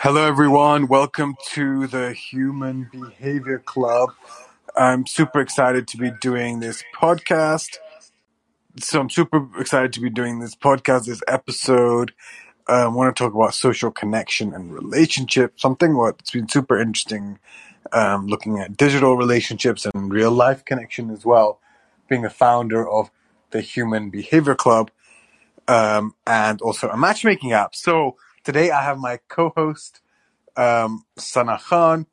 Hello, everyone. Welcome to the Human Behavior Club. I'm super excited to be doing this podcast. So, I'm super excited to be doing this podcast, this episode. Um, I want to talk about social connection and relationship, something what's been super interesting, um, looking at digital relationships and real life connection as well. Being a founder of the Human Behavior Club um, and also a matchmaking app. So, today I have my co host, um, Sana Khan,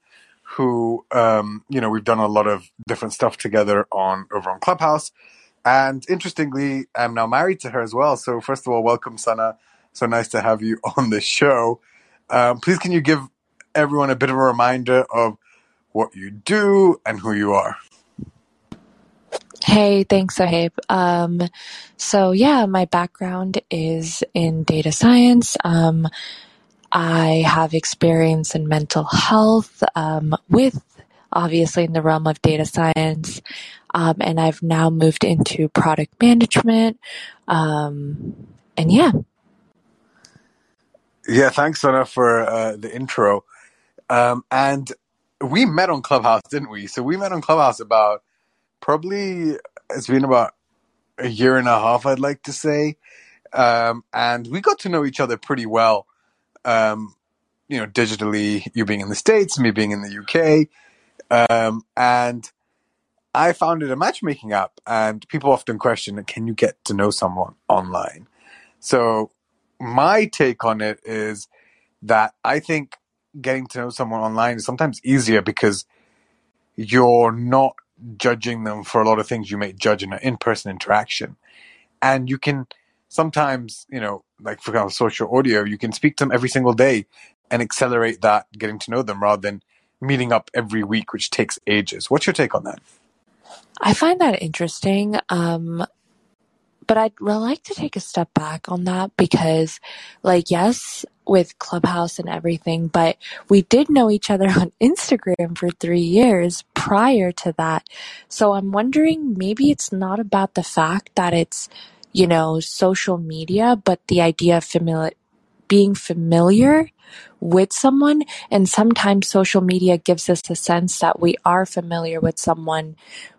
who, um, you know, we've done a lot of different stuff together on over on Clubhouse. And interestingly, I'm now married to her as well. So, first of all, welcome, Sana. So nice to have you on the show. Um, please, can you give everyone a bit of a reminder of what you do and who you are? Hey, thanks, Sohaib. Um, so yeah, my background is in data science. Um, I have experience in mental health um, with obviously in the realm of data science, um, and I've now moved into product management. Um, and yeah, Yeah, thanks, Sana, for uh, the intro. Um, and we met on Clubhouse, didn't we? So we met on Clubhouse about probably it's been about a year and a half, I'd like to say. Um, and we got to know each other pretty well. Um, you know, digitally, you being in the States, me being in the UK. Um, and I founded a matchmaking app, and people often question, can you get to know someone online? So my take on it is that I think getting to know someone online is sometimes easier because you're not judging them for a lot of things you may judge in an in-person interaction. And you can sometimes you know like for example social audio you can speak to them every single day and accelerate that getting to know them rather than meeting up every week which takes ages. What's your take on that? I find that interesting. Um, but I'd really like to take a step back on that because, like, yes, with Clubhouse and everything, but we did know each other on Instagram for three years prior to that. So I'm wondering maybe it's not about the fact that it's, you know, social media, but the idea of familiar, being familiar with someone. And sometimes social media gives us a sense that we are familiar with someone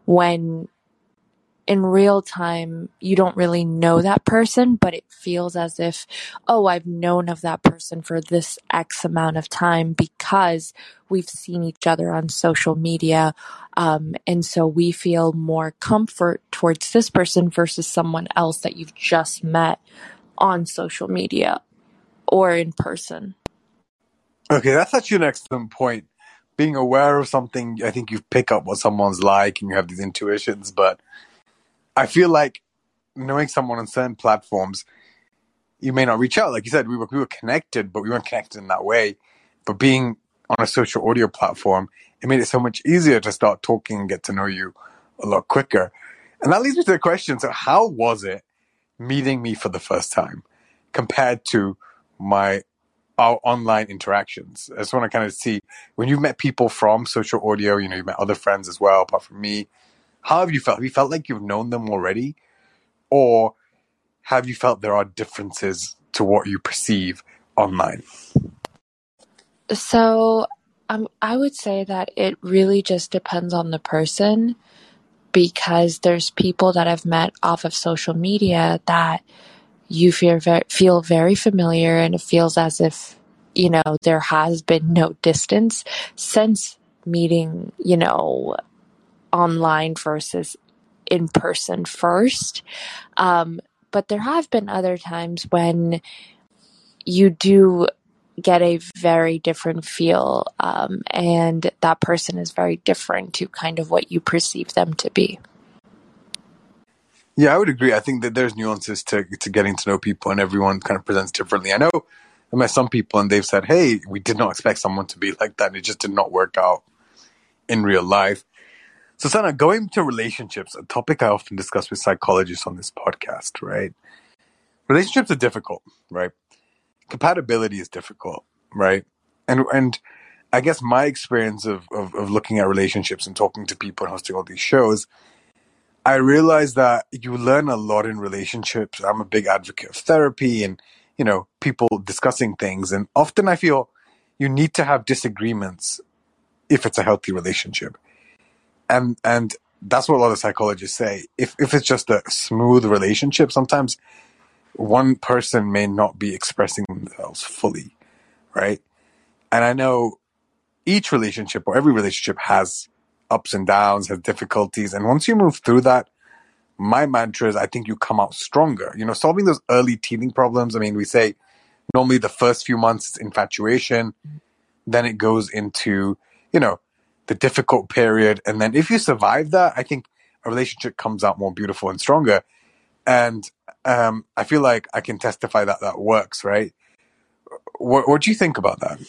when in real time you don't really know that person but it feels as if oh i've known of that person for this x amount of time because we've seen each other on social media um, and so we feel more comfort towards this person versus someone else that you've just met on social media or in person. Okay that's actually an excellent point. Being aware of something i think you pick up what someone's like and you have these intuitions but i feel like knowing someone on certain platforms you may not reach out like you said we were, we were connected but we weren't connected in that way but being on a social audio platform it made it so much easier to start talking and get to know you a lot quicker and that leads me to the question so how was it meeting me for the first time compared to my our online interactions. I just want to kind of see when you've met people from social audio, you know, you've met other friends as well, apart from me. How have you felt? Have you felt like you've known them already? Or have you felt there are differences to what you perceive online? so um, i would say that it really just depends on the person because there's people that I've met off of social media that you feel very, feel very familiar and it feels as if you know there has been no distance since meeting you know online versus in person first um, but there have been other times when you do get a very different feel um, and that person is very different to kind of what you perceive them to be Yeah, I would agree. I think that there's nuances to to getting to know people, and everyone kind of presents differently. I know I met some people, and they've said, "Hey, we did not expect someone to be like that, and it just did not work out in real life." So, Sana, going to relationships, a topic I often discuss with psychologists on this podcast, right? Relationships are difficult, right? Compatibility is difficult, right? And and I guess my experience of, of, of looking at relationships and talking to people and hosting all these shows, I realized that you learn a lot in relationships. I'm a big advocate of therapy and, you know, people discussing things. And often I feel you need to have disagreements if it's a healthy relationship. And and that's what a lot of psychologists say. If if it's just a smooth relationship, sometimes one person may not be expressing themselves fully, right? And I know each relationship or every relationship has ups and downs, has difficulties. And once you move through that, my mantra is I think you come out stronger. You know, solving those early teething problems. I mean, we say normally the first few months is infatuation, then it goes into, you know, the difficult period. And then if you survive that, I think a relationship comes out more beautiful and stronger. And um, I feel like I can testify that that works, right? What, what do you think about that?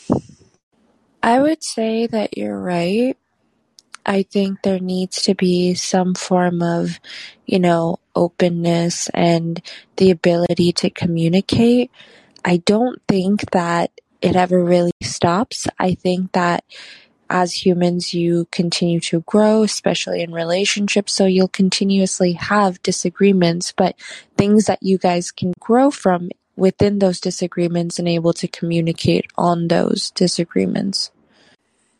I would say that you're right. I think there needs to be some form of, you know, openness and the ability to communicate. I don't think that it ever really stops. I think that as humans, you continue to grow, especially in relationships. So you'll continuously have disagreements, but things that you guys can grow from within those disagreements and able to communicate on those disagreements.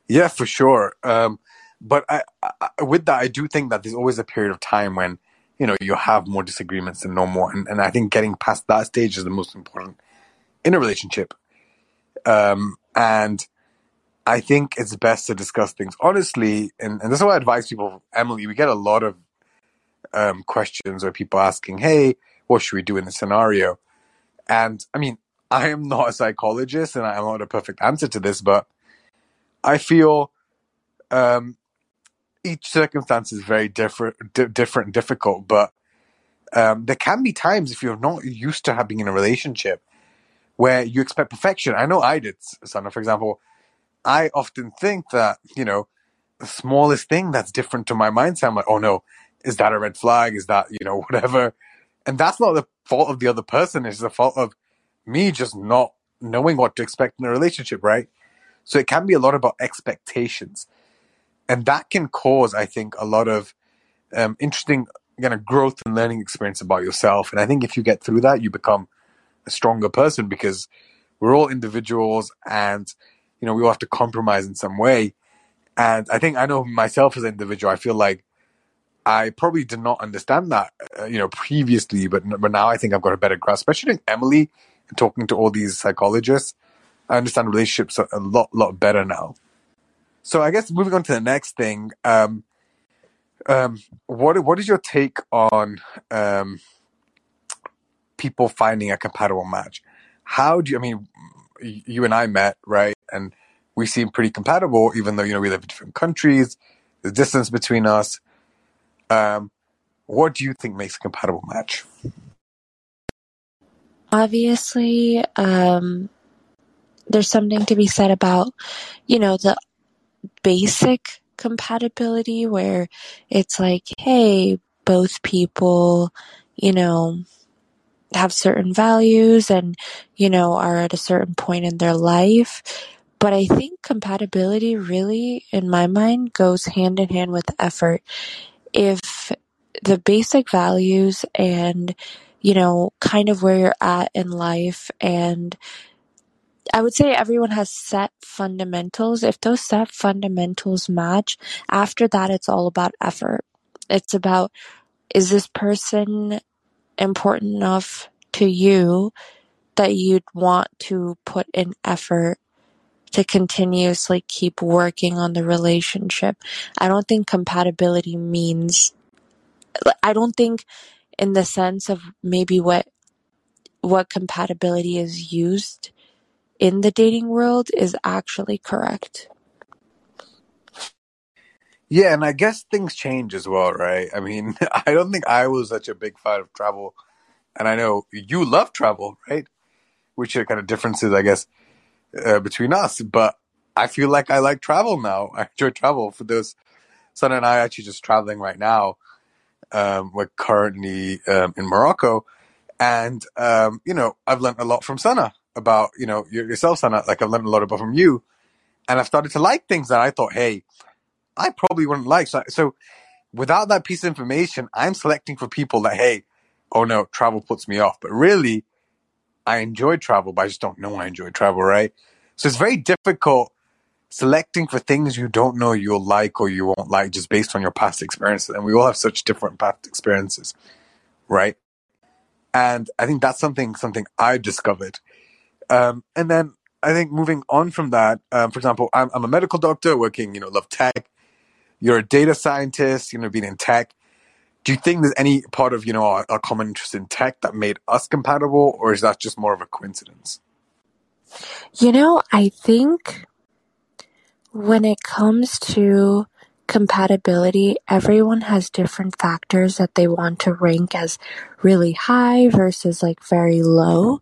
Yeah, for sure. Um, but I, I, with that, I do think that there's always a period of time when you know you have more disagreements than normal, and, and I think getting past that stage is the most important in a relationship. Um, and I think it's best to discuss things honestly, and, and this is what I advise people. Amelie, we get a lot of um, questions or people asking, "Hey, what should we do in this scenario?" And I mean, I am not a psychologist, and I'm not a perfect answer to this, but I feel um, each circumstance is very different, di- different, and difficult. But um, there can be times if you're not used to having in a relationship where you expect perfection. I know I did, Sana. For example, I often think that you know the smallest thing that's different to my mindset. I'm like, oh no, is that a red flag? Is that you know whatever? And that's not the fault of the other person. It's the fault of me just not knowing what to expect in a relationship, right? So it can be a lot about expectations. And that can cause, I think, a lot of um, interesting kind of growth and learning experience about yourself. And I think if you get through that, you become a stronger person because we're all individuals and, you know, we all have to compromise in some way. And I think I know myself as an individual, I feel like I probably did not understand that, uh, you know, previously, but, but now I think I've got a better grasp, especially Amelie and talking to all these psychologists. I understand relationships a lot, lot better now. So I guess moving on to the next thing, um, um, what what is your take on um, people finding a compatible match? How do you? I mean, you and I met, right? And we seem pretty compatible, even though you know we live in different countries. The distance between us. Um, what do you think makes a compatible match? Obviously, um, there's something to be said about, you know, the basic compatibility where it's like, hey, both people, you know, have certain values and, you know, are at a certain point in their life. But I think compatibility really, in my mind, goes hand in hand with effort. If the basic values and, you know, kind of where you're at in life and I would say everyone has set fundamentals. If those set fundamentals match, after that, it's all about effort. It's about, is this person important enough to you that you'd want to put in effort to continuously keep working on the relationship? I don't think compatibility means, I don't think in the sense of maybe what, what compatibility is used in the dating world is actually correct. Yeah, and I guess things change as well, right? I mean, I don't think I was such a big fan of travel, and I know you love travel, right? Which are kind of differences, I guess, uh, between us. But I feel like I like travel now. I enjoy travel. For those, Son and I actually just traveling right now. Um, we're currently um, in Morocco, and um, you know, I've learned a lot from Sana about you know yourself, Sana. Like I've learned a lot about from you, and I've started to like things that I thought, hey, I probably wouldn't like. So, so without that piece of information, I'm selecting for people that, hey, oh no, travel puts me off. But really, I enjoy travel, but I just don't know I enjoy travel, right? So it's very difficult selecting for things you don't know you'll like or you won't like just based on your past experiences. And we all have such different past experiences, right? And I think that's something something I've discovered. Um, and then I think moving on from that, um, for example, I'm, I'm a medical doctor working, you know, love tech. You're a data scientist, you know, being in tech. Do you think there's any part of, you know, our, our common interest in tech that made us compatible, or is that just more of a coincidence? You know, I think when it comes to compatibility, everyone has different factors that they want to rank as really high versus like very low.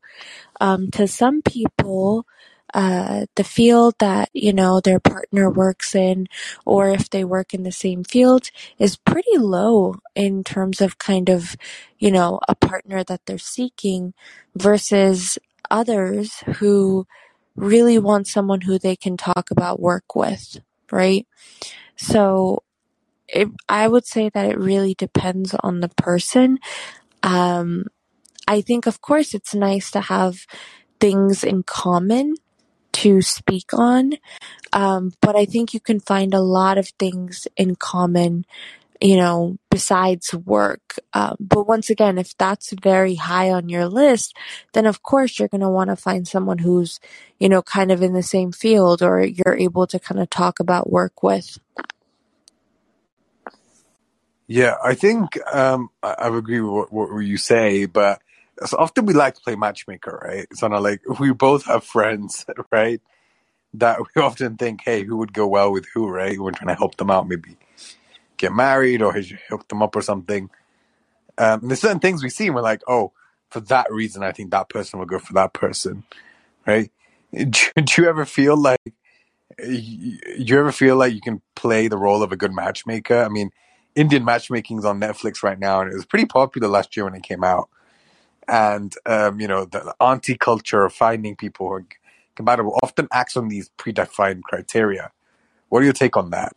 Um, to some people, uh, the field that you know their partner works in, or if they work in the same field, is pretty low in terms of kind of you know a partner that they're seeking, versus others who really want someone who they can talk about work with, right? So it, I would say that it really depends on the person. Um, I think, of course, it's nice to have things in common to speak on. Um, but I think you can find a lot of things in common, you know, besides work. Um, but once again, if that's very high on your list, then of course you're going to want to find someone who's, you know, kind of in the same field or you're able to kind of talk about work with. Yeah, I think um, I, I agree with what, what you say, but so often we like to play matchmaker, right? So now, like we both have friends, right? That we often think, hey, who would go well with who, right? We're trying to help them out, maybe get married or hook them up or something. Um, there's certain things we see, and we're like, oh, for that reason, I think that person will go for that person, right? Do, do you ever feel like you ever feel like you can play the role of a good matchmaker? I mean, Indian matchmaking is on Netflix right now, and it was pretty popular last year when it came out. And um, you know, the anti culture of finding people who are compatible often acts on these predefined criteria. What do you take on that?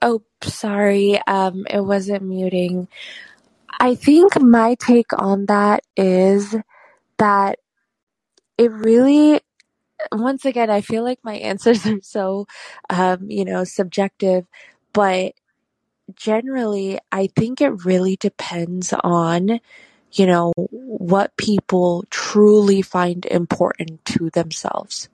Oh, sorry, um, it wasn't muting. I think my take on that is that it really once again, I feel like my answers are so, um, you know, subjective, but generally, I think it really depends on, you know, what people truly find important to themselves.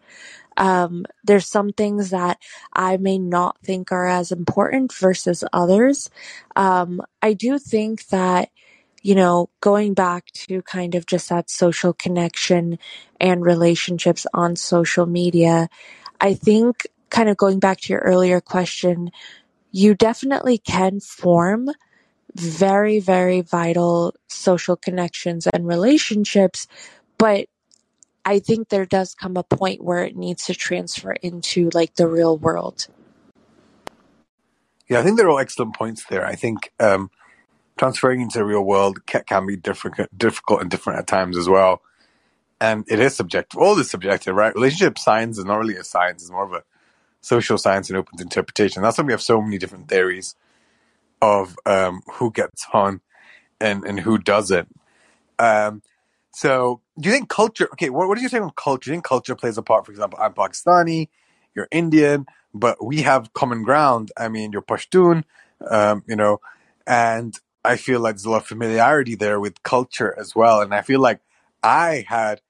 Um, there's some things that I may not think are as important versus others. Um, I do think that, you know, going back to kind of just that social connection and relationships on social media, I think kind of going back to your earlier question, you definitely can form very, very vital social connections and relationships, but I think there does come a point where it needs to transfer into like the real world. Yeah, I think they're all excellent points there. I think um, transferring into the real world can, can be difficult, difficult and different at times as well. And it is subjective. All is subjective, right? Relationship science is not really a science; it's more of a social science and open interpretation. That's why we have so many different theories of um, who gets on and, and who doesn't. Um, so, do you think culture? Okay, what, what do you say on culture? Do you think culture plays a part? For example, I'm Pakistani, you're Indian, but we have common ground. I mean, you're Pashtun, um, you know, and I feel like there's a lot of familiarity there with culture as well. And I feel like I had,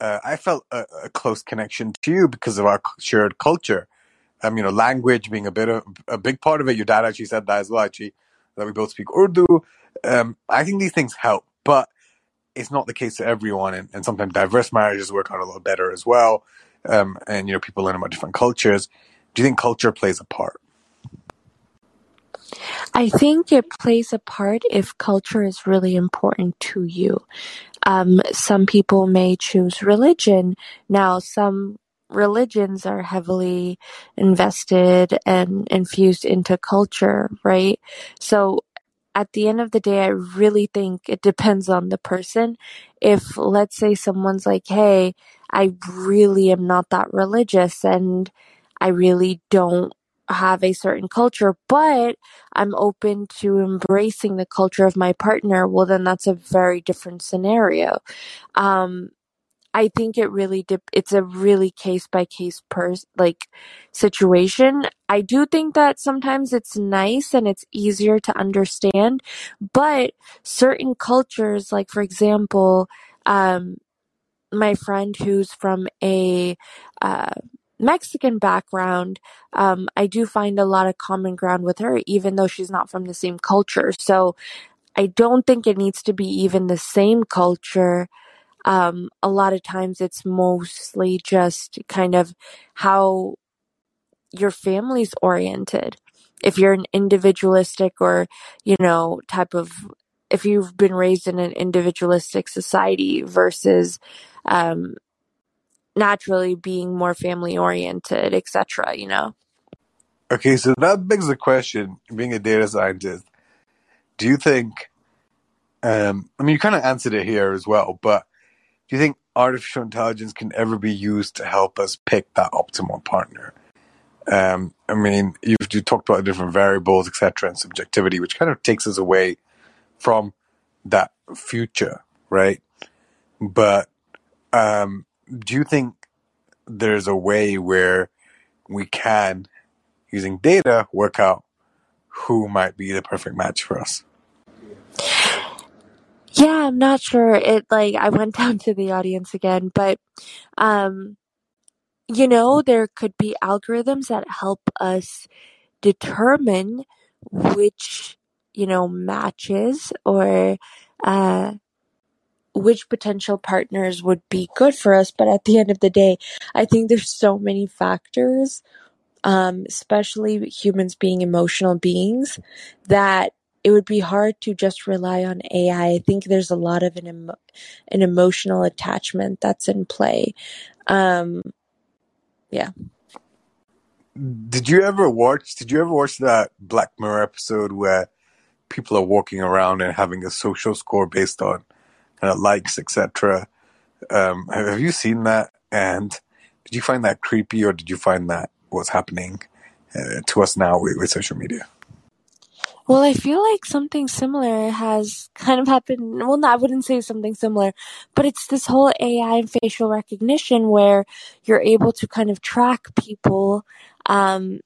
uh, I felt a, a, close connection to you because of our shared culture um, you know, language being a bit of a big part of it. Your dad actually said that as well, actually, that we both speak Urdu. Um, I think these things help, but it's not the case to everyone. And, and sometimes diverse marriages work out a lot better as well. Um, and, you know, people learn about different cultures. Do you think culture plays a part? I think it plays a part if culture is really important to you. Um, some people may choose religion. Now, some religions are heavily invested and infused into culture, right? So at the end of the day, I really think it depends on the person. If, let's say, someone's like, hey, I really am not that religious and I really don't have a certain culture, but I'm open to embracing the culture of my partner, well, then that's a very different scenario. Um, I think it really dip- it's a really case by case per like situation. I do think that sometimes it's nice and it's easier to understand, but certain cultures, like for example, um, my friend who's from a uh, Mexican background, um, I do find a lot of common ground with her, even though she's not from the same culture. So I don't think it needs to be even the same culture. Um, a lot of times it's mostly just kind of how your family's oriented. If you're an individualistic or, you know, type of, if you've been raised in an individualistic society versus, um, naturally being more family oriented, etc., you know? Okay, so that begs the question: being a data scientist, do you think? Um, I mean, you kind of answered it here as well, but do you think artificial intelligence can ever be used to help us pick that optimal partner? Um, I mean, you've you talked about different variables, etc., and subjectivity, which kind of takes us away from that future, right? But um, do you think there's a way where we can, using data, work out who might be the perfect match for us? Yeah, I'm not sure. It like I went down to the audience again, but um you know, there could be algorithms that help us determine which, you know, matches or uh which potential partners would be good for us, but at the end of the day, I think there's so many factors um, especially humans being emotional beings, that it would be hard to just rely on AI. I think there's a lot of an emo- an emotional attachment that's in play. Um, yeah. Did you ever watch? Did you ever watch that Black Mirror episode where people are walking around and having a social score based on kind of likes, etc.? Um, have you seen that? And did you find that creepy, or did you find that what's happening uh, to us now with, with social media? Well, I feel like something similar has kind of happened. Well, no, I wouldn't say something similar, but it's this whole AI and facial recognition where you're able to kind of track people. Um,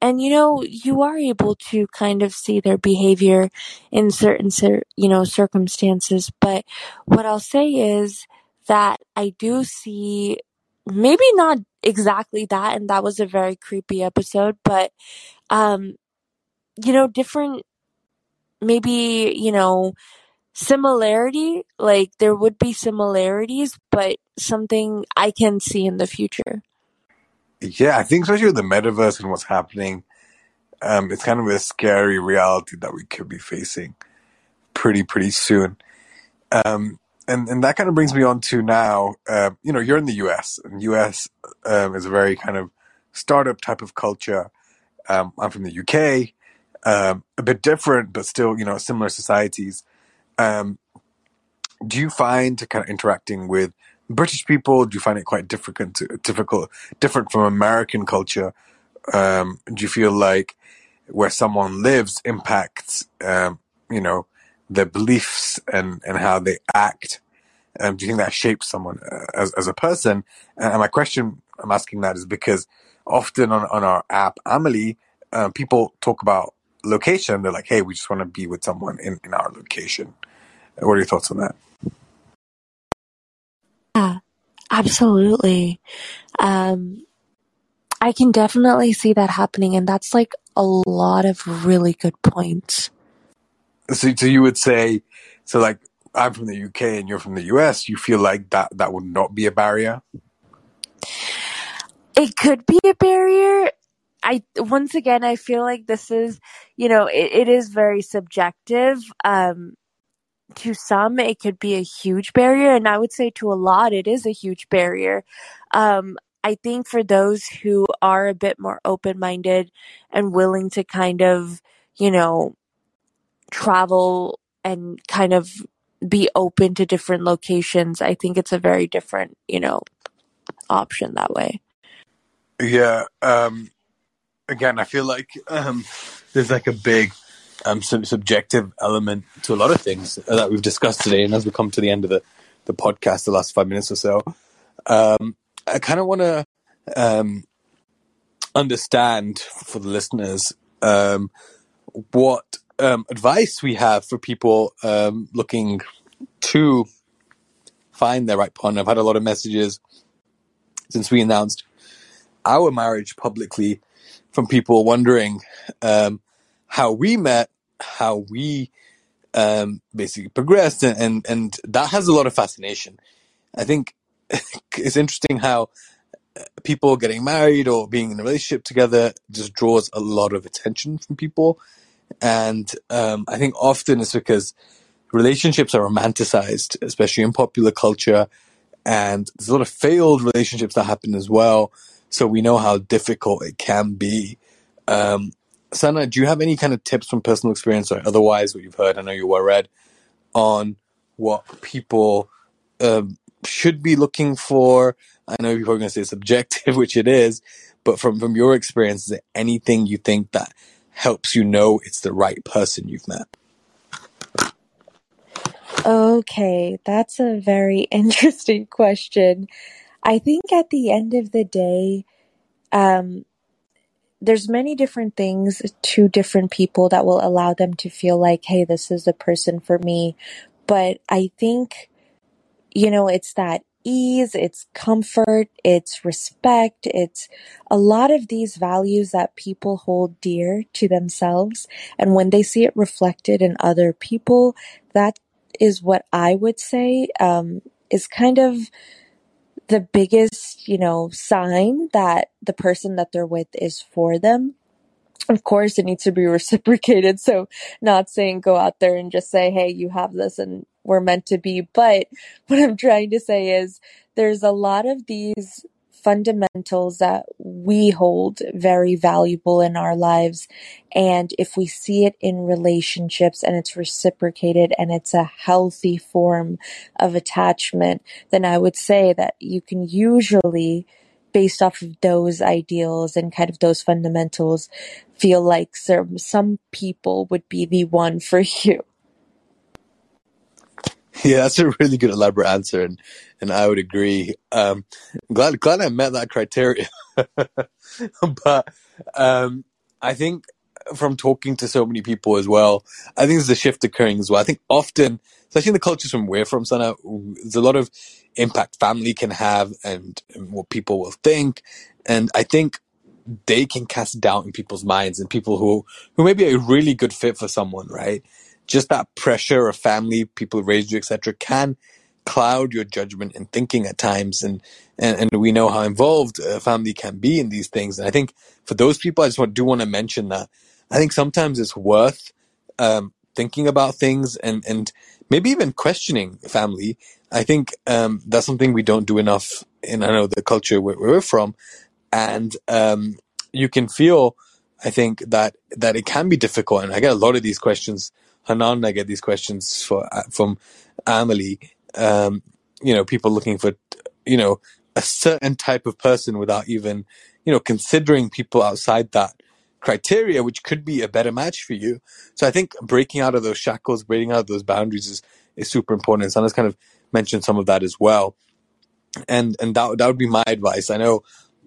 and you know, you are able to kind of see their behavior in certain, you know, circumstances. But what I'll say is that I do see maybe not exactly that, and that was a very creepy episode, but, um, you know, different, maybe, you know, similarity, like there would be similarities, but something I can see in the future. Yeah, I think especially with the metaverse and what's happening, um, it's kind of a scary reality that we could be facing pretty, pretty soon. Um, and and that kind of brings me on to now. Uh, you know, you're in the U.S. and U.S. Um, is a very kind of startup type of culture. Um, I'm from the U.K. Um, a bit different, but still, you know, similar societies. Um, do you find kind of interacting with British people? Do you find it quite difficult, difficult, different from American culture? Um, do you feel like where someone lives impacts, um, you know, their beliefs and, and how they act? Um, do you think that shapes someone uh, as, as a person? And my question I'm asking that is because often on, on our app, Amelie, um, people talk about location. They're like, hey, we just want to be with someone in, in our location. What are your thoughts on that? Yeah, absolutely. Um, I can definitely see that happening, and that's like a lot of really good points. So, so you would say, so like I'm from the UK and you're from the US, you feel like that that would not be a barrier? It could be a barrier. I once again I feel like this is, you know, it, it is very subjective. Um to some it could be a huge barrier and I would say to a lot it is a huge barrier. Um I think for those who are a bit more open-minded and willing to kind of, you know, travel and kind of be open to different locations, I think it's a very different, you know, option that way. Yeah. Um, again, I feel like um, there's like a big um, sub- subjective element to a lot of things that we've discussed today. And as we come to the end of the the podcast the last five minutes or so. Um, I kind of want to um, understand for the listeners um, what um, advice we have for people um, looking to find their right partner. I've had a lot of messages since we announced our marriage publicly from people wondering um, how we met, how we um, basically progressed, and, and and that has a lot of fascination. I think it's interesting how people getting married or being in a relationship together just draws a lot of attention from people, and um, I think often it's because relationships are romanticized, especially in popular culture, and there's a lot of failed relationships that happen as well. So we know how difficult it can be. Um, Sana, do you have any kind of tips from personal experience or otherwise what you've heard? I know you were read on what people um, should be looking for. I know people are going to say it's subjective, which it is, but from from your experience, is there anything you think that helps you know it's the right person you've met? Okay, that's a very interesting question. I think at the end of the day, um, there's many different things to different people that will allow them to feel like, hey, this is the person for me. But I think, you know, it's that ease, it's comfort, it's respect, it's a lot of these values that people hold dear to themselves. And when they see it reflected in other people, that is what I would say um, is kind of the biggest, you know, sign that the person that they're with is for them. Of course, it needs to be reciprocated. So, not saying go out there and just say, hey, you have this and we're meant to be. But what I'm trying to say is there's a lot of these fundamentals that we hold very valuable in our lives. And if we see it in relationships and it's reciprocated and it's a healthy form of attachment, then I would say that you can usually, based off of those ideals and kind of those fundamentals, feel like some, some people would be the one for you. Yeah, that's a really good elaborate answer, and and I would agree. Um, glad glad I met that criteria, but um, I think from talking to so many people as well, I think there's a shift occurring as well. I think often, especially in the cultures from where from, Sana, there's a lot of impact family can have and, and what people will think, and I think they can cast doubt in people's minds and people who who may be a really good fit for someone, right? Just that pressure of family, people raised you, etc., can cloud your judgment and thinking at times. And, and, and we know how involved a family can be in these things. And I think for those people, I just want, do want to mention that I think sometimes it's worth um, thinking about things and, and maybe even questioning family. I think um, that's something we don't do enough in I know the culture where we're from, and um, you can feel I think that that it can be difficult. And I get a lot of these questions Hanan, I get these questions for from Amelie. Um, you know, people looking for you know a certain type of person without even you know considering people outside that criteria, which could be a better match for you. So I think breaking out of those shackles, breaking out of those boundaries is is super important. And Sana's kind of mentioned some of that as well. And and that that would be my advice. I know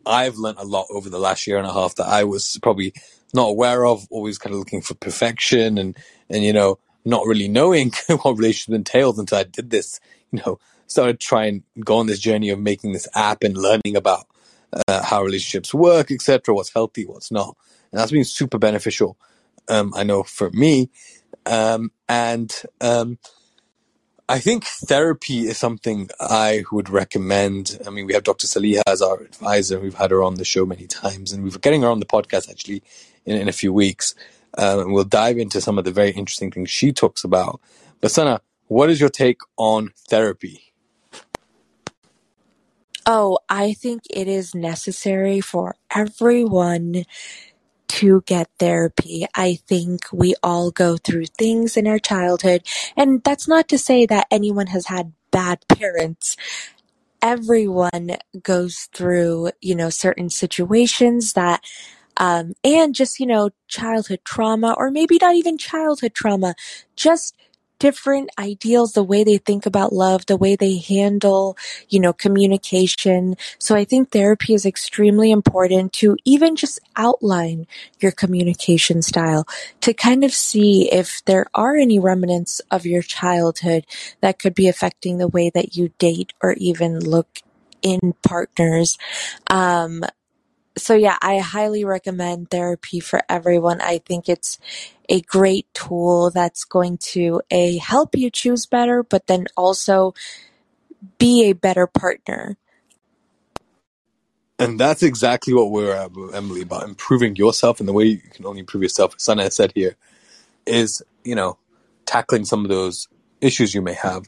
I've learned a lot over the last year and a half that I was probably not aware of, always kind of looking for perfection and, and, you know, not really knowing what relationship entails until I did this, you know, started trying go on this journey of making this app and learning about uh, how relationships work, etc., what's healthy, what's not. And that's been super beneficial. Um, I know for me. Um, and, um, I think therapy is something I would recommend. I mean, we have Dr. Saliha as our advisor. We've had her on the show many times, and we're getting her on the podcast actually in, in a few weeks. Um, and we'll dive into some of the very interesting things she talks about. But Sana, what is your take on therapy? Oh, I think it is necessary for everyone to get therapy. I think we all go through things in our childhood, and that's not to say that anyone has had bad parents. Everyone goes through, you know, certain situations that um, and just, you know, childhood trauma, or maybe not even childhood trauma, just different ideals, the way they think about love, the way they handle, you know, communication. So I think therapy is extremely important to even just outline your communication style to kind of see if there are any remnants of your childhood that could be affecting the way that you date or even look in partners. Um, so yeah, I highly recommend therapy for everyone. I think it's a great tool that's going to a help you choose better, but then also be a better partner. And that's exactly what we're at, Amelie, about improving yourself and the way you can only improve yourself, as Sana said here, is, you know, tackling some of those issues you may have,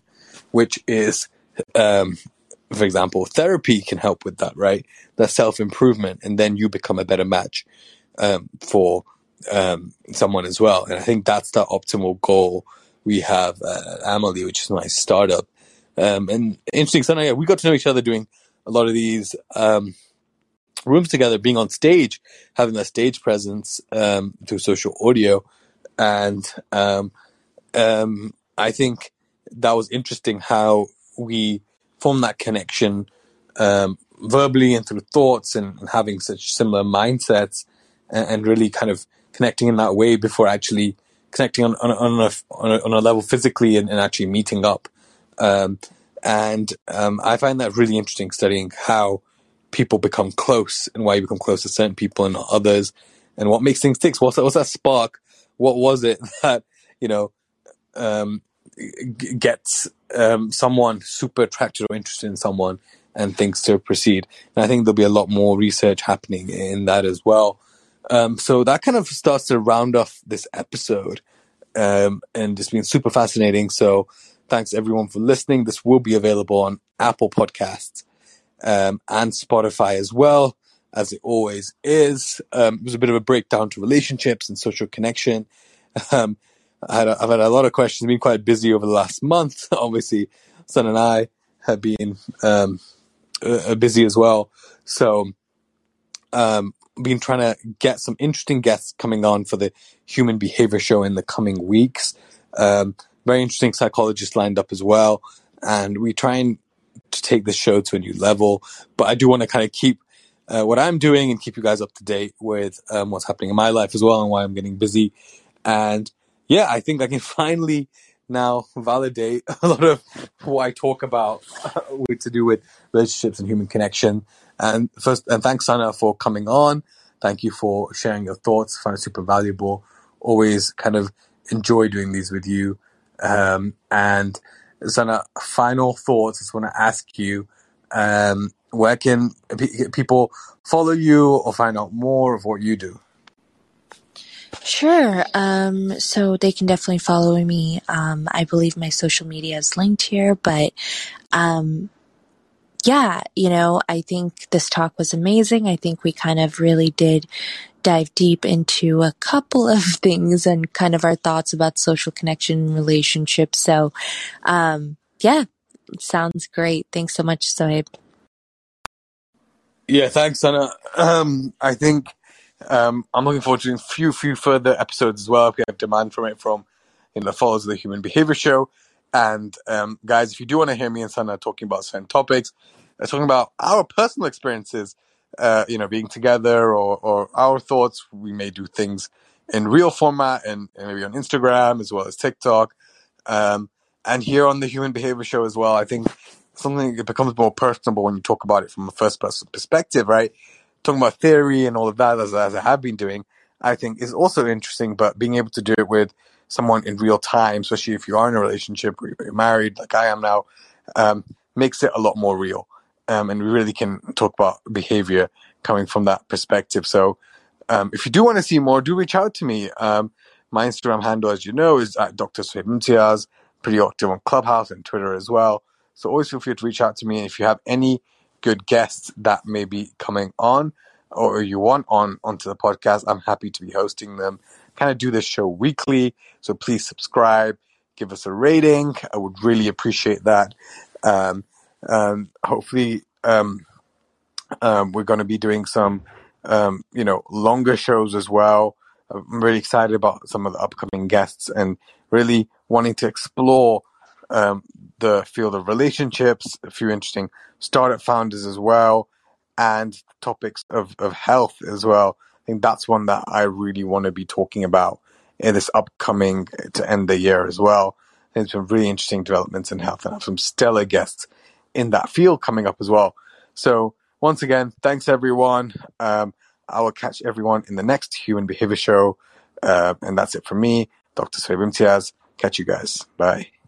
which is um, for example, therapy can help with that, right? That self improvement, and then you become a better match um, for um, someone as well. And I think that's the optimal goal we have at Amelie, which is my startup. Um, and interesting, so yeah, we got to know each other doing a lot of these um, rooms together, being on stage, having that stage presence um, through social audio, and um, I think that was interesting how we form that connection um, verbally and through thoughts and, and, having such similar mindsets and, and, really kind of connecting in that way before actually connecting on, on, on, a, on, a, on a, level physically and, and actually meeting up. Um, and um, I find that really interesting studying how people become close and why you become close to certain people and others and what makes things tick. What's that, what's that spark? What was it that, you know, um, gets um, someone super attracted or interested in someone and thinks to proceed. And I think there'll be a lot more research happening in that as well. Um, so that kind of starts to round off this episode. Um, and it's been super fascinating. So thanks everyone for listening. This will be available on Apple Podcasts um, and Spotify as well, as it always is. Um, it was a bit of a breakdown to relationships and social connection. Um, I had a, I've had a lot of questions. Been quite busy over the last month. Obviously, Son and I have been um, uh, busy as well. So, um, been trying to get some interesting guests coming on for the Human Behavior Show in the coming weeks. Um, very interesting psychologists lined up as well, and we try and to take the show to a new level. But I do want to kind of keep uh, what I'm doing and keep you guys up to date with um, what's happening in my life as well and why I'm getting busy. And yeah, I think I can finally now validate a lot of what I talk about with to do with relationships and human connection. And first, and thanks, Sana, for coming on. Thank you for sharing your thoughts. I find it super valuable. Always kind of enjoy doing these with you. Um, and Sana, final thoughts. I just want to ask you, um, where can people follow you or find out more of what you do? Sure. Um, so they can definitely follow me. Um, I believe my social media is linked here, but, um, yeah, you know, I think this talk was amazing. I think we kind of really did dive deep into a couple of things and kind of our thoughts about social connection and relationships. So, um, yeah, sounds great. Thanks so much, Sohaib. Yeah, thanks, Anna. Um, I think um, I'm looking forward to a few few further episodes as well. If We have demand from it from in the followers of the Human Behavior Show. And um, guys, if you do want to hear me and Sana talking about certain topics, uh, talking about our personal experiences, uh, you know, being together or, or our thoughts, we may do things in real format and, and maybe on Instagram as well as TikTok. Um, and here on the Human Behavior Show as well, I think something it becomes more personable when you talk about it from a first person perspective, right? Talking about theory and all of that as, as I have been doing, I think is also interesting. But being able to do it with someone in real time, especially if you are in a relationship or you're married, like I am now, um, makes it a lot more real. Um, and we really can talk about behavior coming from that perspective. So, um, if you do want to see more, do reach out to me. Um, my Instagram handle, as you know, is at Dr. Sohaib Imtiaz, pretty active on Clubhouse and Twitter as well. So always feel free to reach out to me. And if you have any good guests that may be coming on or you want on onto the podcast, I'm happy to be hosting them. Kind of do this show weekly, so please subscribe, give us a rating. I would really appreciate that. Um, um, hopefully, um, um we're going to be doing some, um, you know, longer shows as well. I'm really excited about some of the upcoming guests and really wanting to explore um, the field of relationships, a few interesting startup founders as well, and topics of, of health as well. I think that's one that I really want to be talking about in this upcoming to end the year as well. There's some really interesting developments in health and have some stellar guests in that field coming up as well. So once again, thanks everyone. Um, I will catch everyone in the next Human Behavior Show. Uh, and that's it from me, Dr. Sohaib Imtiaz. Catch you guys. Bye.